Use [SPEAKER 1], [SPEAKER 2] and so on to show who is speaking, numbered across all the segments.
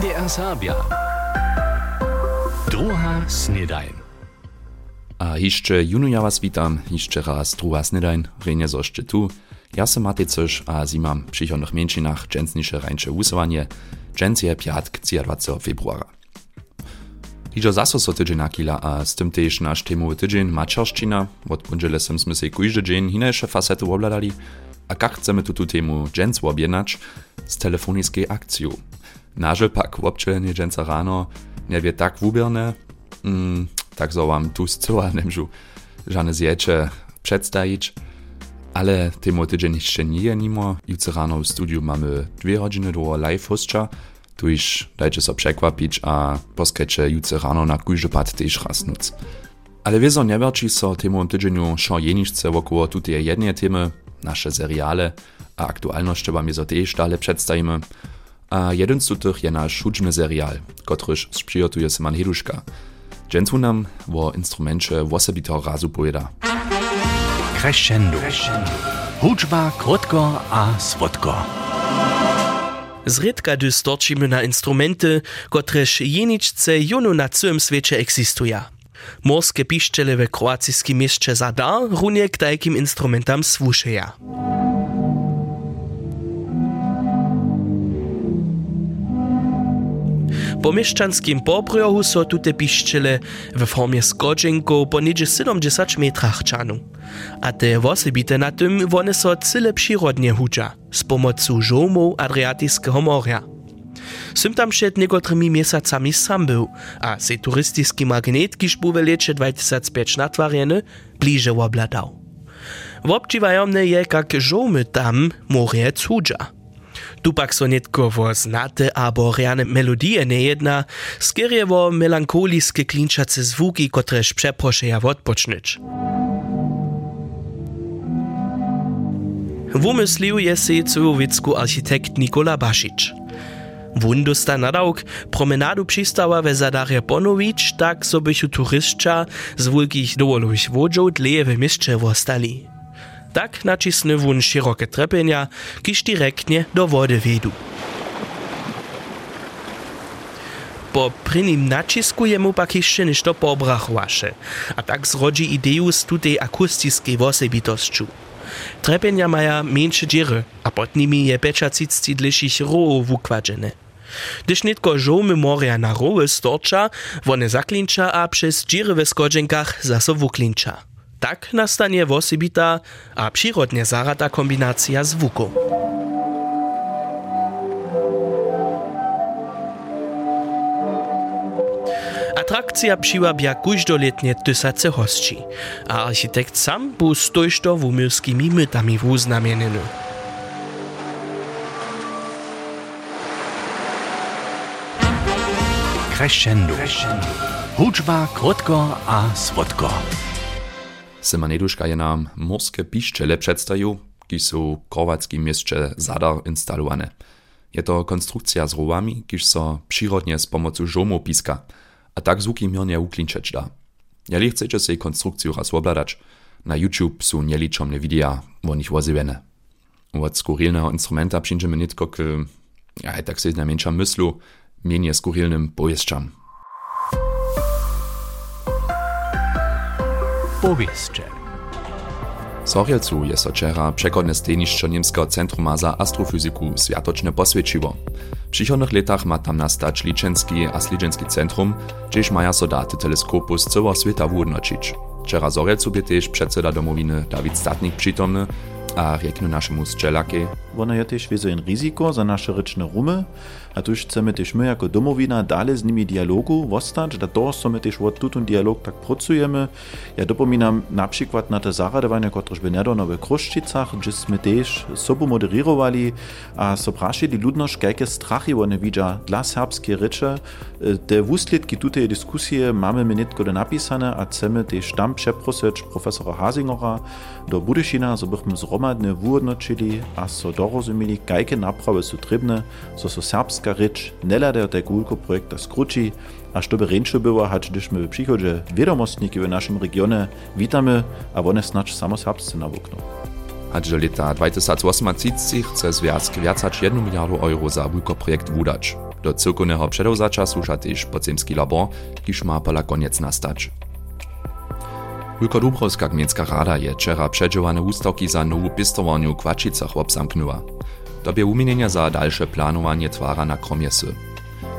[SPEAKER 1] NDR Sabia. Druga snedajn.
[SPEAKER 2] A jeszcze junu ja was witam, jeszcze raz druga snedajn, rejnie zoście tu. Ja sam Matej Coś, a z imam w przychodnych mieńczynach dżęsnisze rańcze usuwanie, dżęs je piatk 20 februara. Idzo zaso so tydzień nakila, a z tym też nasz temowy tydzień maczarszczyna, od poniedziele sam sme się dzień hinejsze fasety obladali, a jak chcemy tu temu dżęs objednać z telefoniskiej akcją. Nažel pak občelenie dženca ráno nevie tak vúberne, mm, tak so vám tu zcela nemžu žane zječe předstajić, ale temu tydzień jeszcze nie je nimo. Jutro rano w studiu mamy dwie godziny do live hostcza, tuż dajcie so przekwapić, a poskecie jutro rano na kujże pad też rasnuc. Ale wieso nie werči so temu tydzieniu šo jeniczce wokoło tutaj jednej temy, nasze seriale, a aktualności wam je so też dalej przedstawimy, a jeden z tych je nasz hudźny serial, kotryż sprzyjotuje Seman Heduszka. Nam wo instrumencie wosobito razu pojeda.
[SPEAKER 1] Crescendo. Hudźba krótko a słodko.
[SPEAKER 3] Zriedka dy storčimy na instrumenty, kotrež jeničce junu na całym świecie egzistuja. Morskie piszczele we kroacijskim mieście Zadar runie k takim instrumentam słuszeja. Po mieszczanskim pobrjohu so tute piszczele w formie skodźenko po niedzie 70 metrach czanu. A te wosebite na tym one so cyle przyrodnie hudża, z pomocą żołmów Adriatyjskiego morza. Sym tam przed niekotrymi miesacami sam był, a se turystyczny magnet, kiż był w lecie 2005 natwarjeny, bliżej obladał. Wobdziwajomne je, jak żołmy tam morje hudża. Tu pak so netko znate abo reane melodije nie jedna, skierie wo melancholijskie klinčace zvuki, kotrež przeproszeja odpočnyć. Wumyslił je se cywowicku architekt Nikola Basic. Wun dosta nadawk promenadu przystawa we Zadarje tak so bychu turystča z wulkich dowolowych wodzów dleje w mieście wostali. Tak nacisny wun szerokie trepenia, kiż direktnie do wody wiedu. Po prynim nacisku jemu pak jeszcze niż to pobrachowaše, a tak zrodzi ideju z tutej akustiskiej wosebitosću. Trepenia maja mniejsze dziery, a pod nimi je peczacic cidlišich rołów wukładzene. Gdyż nitko żołmy morja na roły storcza, one zaklinča a przez skodźenkach zaso wuklinča. Tak nastanie wosebita a przyrodnie zarata kombinacja zvuku. Atrakcja přiwabia kuždoletnie tysace hostci, a architekt sam był stojšto wumilskimi mytami wuznamienny.
[SPEAKER 1] Crescendo. Hudźba krótko a słodko.
[SPEAKER 2] Seman Heduszka je nam morskie piszczele przedstawił, ki są w korwackim mieście Zadar instalowane. Je to konstrukcja z rołami, kiż so przyrodnie z pomocą żomu piska, a tak zvuki miernie uklinčeć da. Jeli chcecie sej konstrukciju raz obladać, na YouTube są nieliczomne widea wo nich wozywene. Od skurilnego instrumenta przyjdziemy nitko k, ja, tak się na mniejsza myslu, mniej skurilnym pojeszczam.
[SPEAKER 1] Powieście.
[SPEAKER 2] Sorjelcu je so wczera przekodne steniszcze Niemskiego Centrum za Astrofizyku światoczne posvědčiło. W przychodnych latach ma tam nastać Liczenski a Sliczynski Centrum, gdzieś maja so daty teleskopu z całego świata wudnoczyć. Wczera Sorjelcu by też przedseda domowiny Dawid Statnik przytomny, a rieknu naszemu strzelake.
[SPEAKER 4] Wona je też wieso in ryziko za nasze ryczne rumy, a tuż chcemy też my jako domowina dalej z nimi dialogu wostać, da to so my też od tutun dialog tak pracujemy. Ja dopominam na przykład na te zaradowania, kotreż by nedawno w Kruszczycach, gdzie my też sobu moderirowali, a so prasili ludność, jakie strachy one widzia dla serbskie rycze. Te wuslitki tutej dyskusje mamy my netko do napisane, a chcemy też tam przeprosić profesora Hasingera do Budyšina, so bychom zromadne wudnočili a so dorozumili, kajke naprawy su trybne, so so serbska rycz nelada tego gulko projekta skruči, a što by ręczne było, hać gdyż my w przychodzie wiadomostniki w naszym regionie witamy, a one snacz samo serbscy nawukną.
[SPEAKER 2] Ać do lata 2038 chce związk więcej 1 miliardu euro za wulko projekt wudać. Do cyrkownego przedowzacza służa też podzemski labor, kiż ma pola koniec nastać. Wulkodubrowska gmienska rada je wczera przedzielane ustawki za nową pistowaniu Kłaczicach Dobie umienienia za dalsze planowanie twara na kromjesy.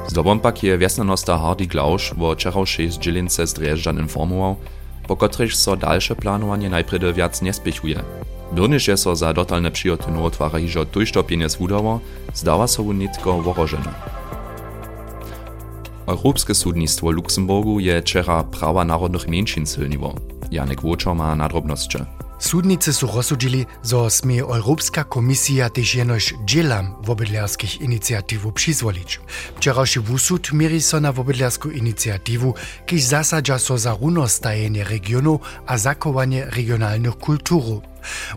[SPEAKER 2] Zdobom pak je wiesnanosta Hardy Glausz wo wczorajszej z Dzielince z Drjeżdżan informował, po których so dalsze planowanie najpierw wiac nie spiechuje. Doniż je so za dotalne przyjoty nowotwara hižo tujšto pieniędz wudało, zdała so nitko worożena. Europskie sudnictwo Luxemburgu je wczera prawa narodnych mniejszyn silniło. Janek Łoczor ma nadrobnosće.
[SPEAKER 5] Sudnicy su rozsudili, zo smie Europska komisija tež jenož dželam wobydlerskich inicjatiwu přizvolić. Wczorajszy wusud mieri so na wobydlersku inicjatiwu, kiž zasadza so za runostajenie regionu a zakowanie regionalnych kulturu.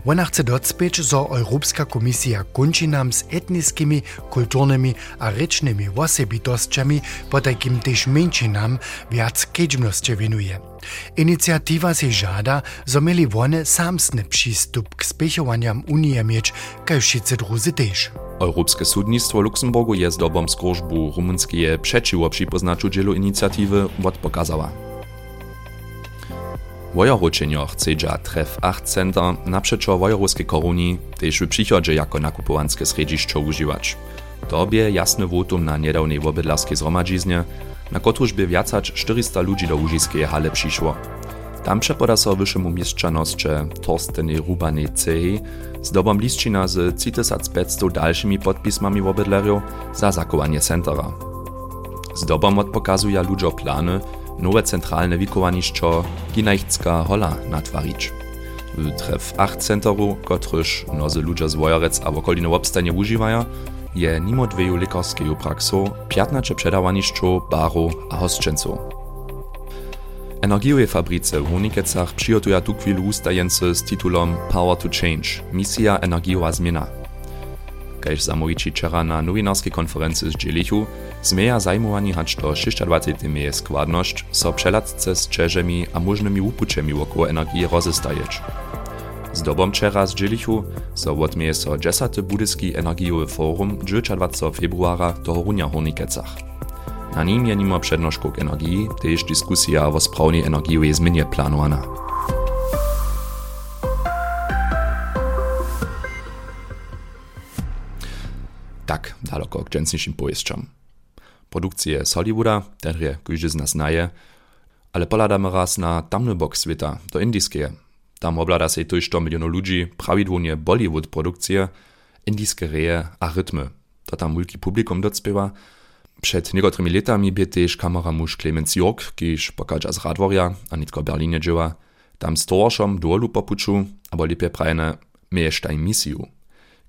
[SPEAKER 5] Ona chce docpeć, zo Europska komisja kończy nam z etniskimi, kulturnymi a rečnymi osobitosćami, po takim też mniejszynam wiac kedźbnosće winuje. Inicjatywa się żada, zo mieli one samsny przystup k spechowaniam Unii mieć, kaj wszyscy też.
[SPEAKER 2] Europskie sudnictwo Luxemburgu je z dobom skrożbu rumunskie przeciwo przypoznaczu dzielu inicjatywy odpokazała. Wojeročenjo chcedža tref 8 center naprzeczo wojerovskiej koruni, tež w przychodzie jako nakupowanske središćo używać. Tobie jasny votum na niedawnej wobydlarskiej zromadziznie, na kotruż by wiacać 400 ludzi do łużyskiej hale przyszło. Tam przepoda so wyższemu mieszczanosće Torsteny Rubanej Cehi z dobom lisčina z 3500 dalszymi podpismami wobydlerjów za zakowanie centera. Z dobom odpokazuje ludzo plany, nowe centralne wikowanišćo Ginajcka hola natwarić. W tref 8 centeru, kotryż nozy ludzie z Wojorec a w okolinu obstanie używają, je nimo dweju lekarskeju praksu 15 przedawanišćo, baru a hosčenców. Energiowe fabrice w Honikecach przygotują tu chwilu ustajence z tytułem Power to Change – misja energiowa zmiana. Kaž zamojiči včera na novinarskiej konferencji zdzielichu, zmeja zajmowani hać do 26 meje składność, so przelatce z czeżemi a możnymi upuczemi wokół energii rozestajeć. Z dobom wczera zdzielichu, so odmieje so 10. budyski forum 20. februara do Horunia Hornikecach. Na nim je nimo energii, też dyskusja o sprawnej energiowej zmianie planowana. Tak, daleko k dżęsniejszym pojeźdźom. Produkcje Hollywooda, terje każdy z nas znaje, ale poladamy raz na tamny bok świata, do indijskie. Tam oblada się tuż 100 milionów ludzi, prawidłonie Bollywood produkcje, indijskie reje a rytmy. To tam mulki publikum docpiewa. Przed niektórymi latami by też kameramusz Clemens York, kiż pokaża z Radworia, a nitko Berlinie dzieła, tam z torszom dolu popuczu, aber lepiej prajne, miejesz taj misju.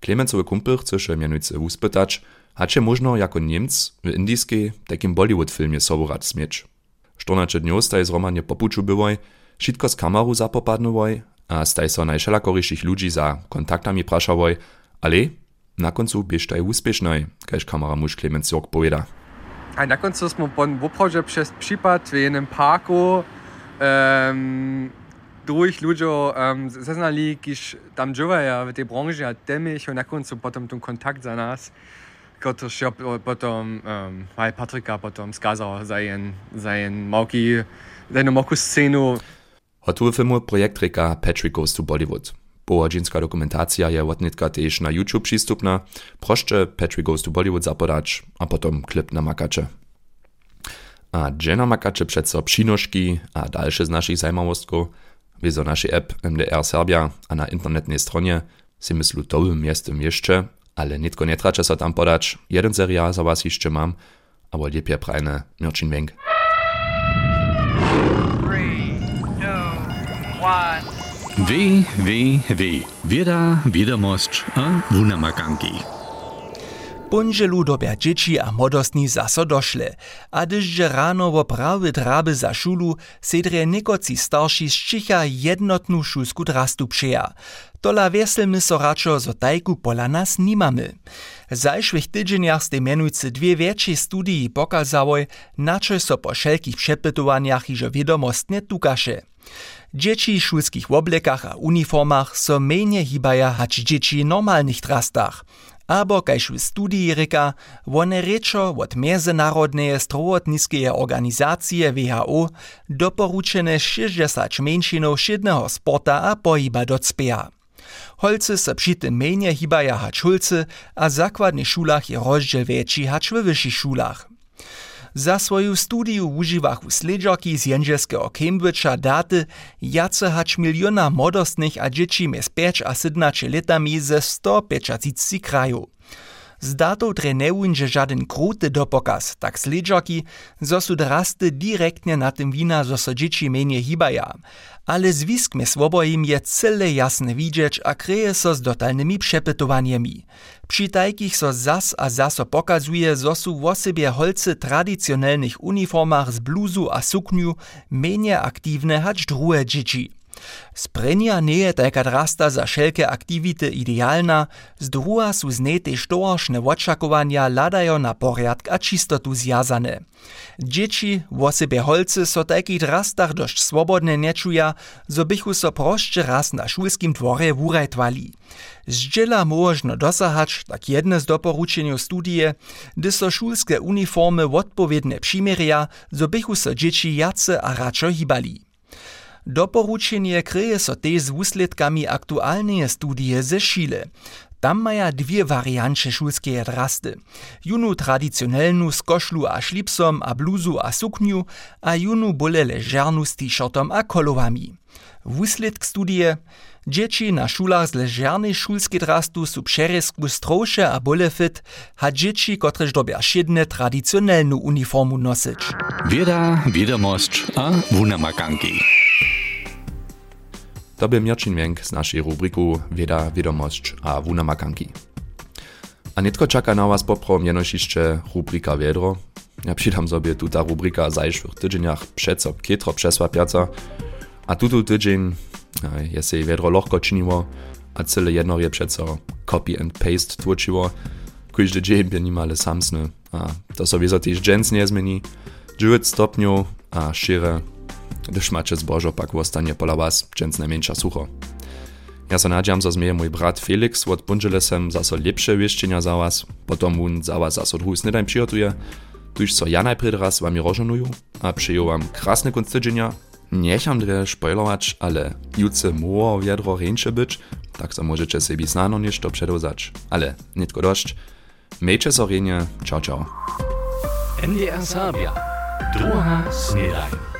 [SPEAKER 2] Klemencowy kumpel chce się mianujcy uspytać, hacie można jako Niemc w indyjskiej takim Bollywood filmie soborad smieć. Sztornacze dniu staj z Romanie popuczu byłoj, wszystko z kameru zapopadnowoj, a staj so najszelakoryszych ludzi za kontaktami praszałoj, ale na końcu biež taj uspiešnoj, kaž kamera muž Clemens Jork powiada.
[SPEAKER 6] A na końcu smo pon woprawdzie przez przypad w jednym parku um, druhých ľuďov um, zaznali, když tam džovajú v tej branži a témy, že na koncu potom ten kontakt za nás, ktorý potom um, aj Patrika potom skázal za jen, za jen malký, za
[SPEAKER 2] filmu projekt reka Patrick Goes to Bollywood. Pohodzinska dokumentacja je odnitka też na YouTube przystupna. Proszę Patrick Goes to Bollywood zapodać, a potom klip na makacze. A gdzie na makacze przeco przynożki a dalsze z naszych zajmowostków, Wiezo naszej app MDR Serbia a na internetnej stronie si myslu tobym miestem jeszcze, ale nitko nie tracze so tam podać. Jeden serial za was jeszcze mam, aber lepiej prajne Mirczyn Węg.
[SPEAKER 1] Wie,
[SPEAKER 3] Punželu dobia dzieci a młodostni zaso došle, a dyždže rano wo prawy za šulu, sedre niekoci starši zčicha jednotnu šulsku drastu przeja. Tola wieselmy so račo, zo tajku pola nas nimamy. Zajszłych tydzieniach ste menujcy dwie więcej studii pokazałoj, na čo so po wszelkich przepytowaniach iżo wiadomostnie tukaše. Dzieci w szulskich oblekach a uniformach so menie hibaja hać dzieci w normalnych drastach.
[SPEAKER 7] Або кайш в студии река, воне речо от Мезенароднеje strovodniske organizacije WHO doporučene 60 menšinov šedného sporta a pojiba docpeja. Holce se przy tym menie hibaja haczulce, a zakładnych szulach je rozdziel wieci hacz w wyższych szulach. Za swoju studiu używachu sledżoki z jędrzeskeho Cambridge'a daty jace hać miliona młodostnych a dzieci mes 5 a 17 latami ze 150 krajów. Z datów trenewunže żaden kruty dopokaz, tak sledžoki, zo su drasty direktnie na tym wina, zo so menje hibaja. Ale zwisk mes swobojim je cyle jasne widzieć, a kryje so z dotalnymi przepytowaniami. Przy takich so zas a zaso pokazuje, zo su w osobie holce tradicjonalnych uniformach z bluzu a sukniu menje aktywne hać druhe dzieci. Sprenja nie je taka drasta za wszelkie aktivity idealna, z druha su z nej tež towaršne očakovanja ladajo na poriadk a čistotu zjazane. Dzieci, wosebie holce, so takich drastach dość swobodne nie czuja, zo bychu so prošće raz na šulskim dworze wurajtwali. Zdziela można dosahać, tak jedne z doporučenju studije, gdy so šulske uniformy odpowiedne przymeria, zo bychu so dzieci jace a račo hibali. Doporučenje kryje so też z wusledkami aktualnej studie ze Chile. Tam maja dwie wariancie szulskie drasty. Junu tradicjonalnu z koszlu a szlipsom a bluzu a sukniu, a junu bole leżernu z t-shirtom a kolowami. Wusledk studie Dzieci na szulach z leżernej szulskiej drastu su przeresku strosze a bole fit, a dzieci, kotreż dobia siedne tradicjonalnu uniformu nosić.
[SPEAKER 1] Wieda, wiadomość a wunamakanki.
[SPEAKER 2] To by Mirčin Wenk z naszej rubriku Wieda, Wiadomość a Wunamakanki. A netko czeka na was poprom jenoś jeszcze rubrika Wiedro. Ja przydam sobie tuta rubrika zajszłych tydzieniach przeco kietro przesłapiaca, a tutu tydzień je się Wiedro lochko czyniło, a cyle jedno je przeco copy and paste tłoczyło. Każdy dzień by niemale samsny, a to sobie za też dżens nie zmieni. 9 stopniu, a szire macie zbożo pak ostanie pola was dżęc najmniejsza sucho. Ja se nadziam, że zmieje mój brat Felix od bunżelesem zaso lepsze wieszczenia za was, potom on za was zaso drugi snedaj przygotuje, tuż so ja najpierw raz wami rożonuju, a przyjął wam krasne konstydzenia, Niecham dre spoilować, ale jutce moło wiadro ręcze być, tak so możecie sobie znano niż to przedozać. Ale nitko dość. Miejcie sorenie, ciao ciao.
[SPEAKER 1] NDR Sabia. Druga snedaj.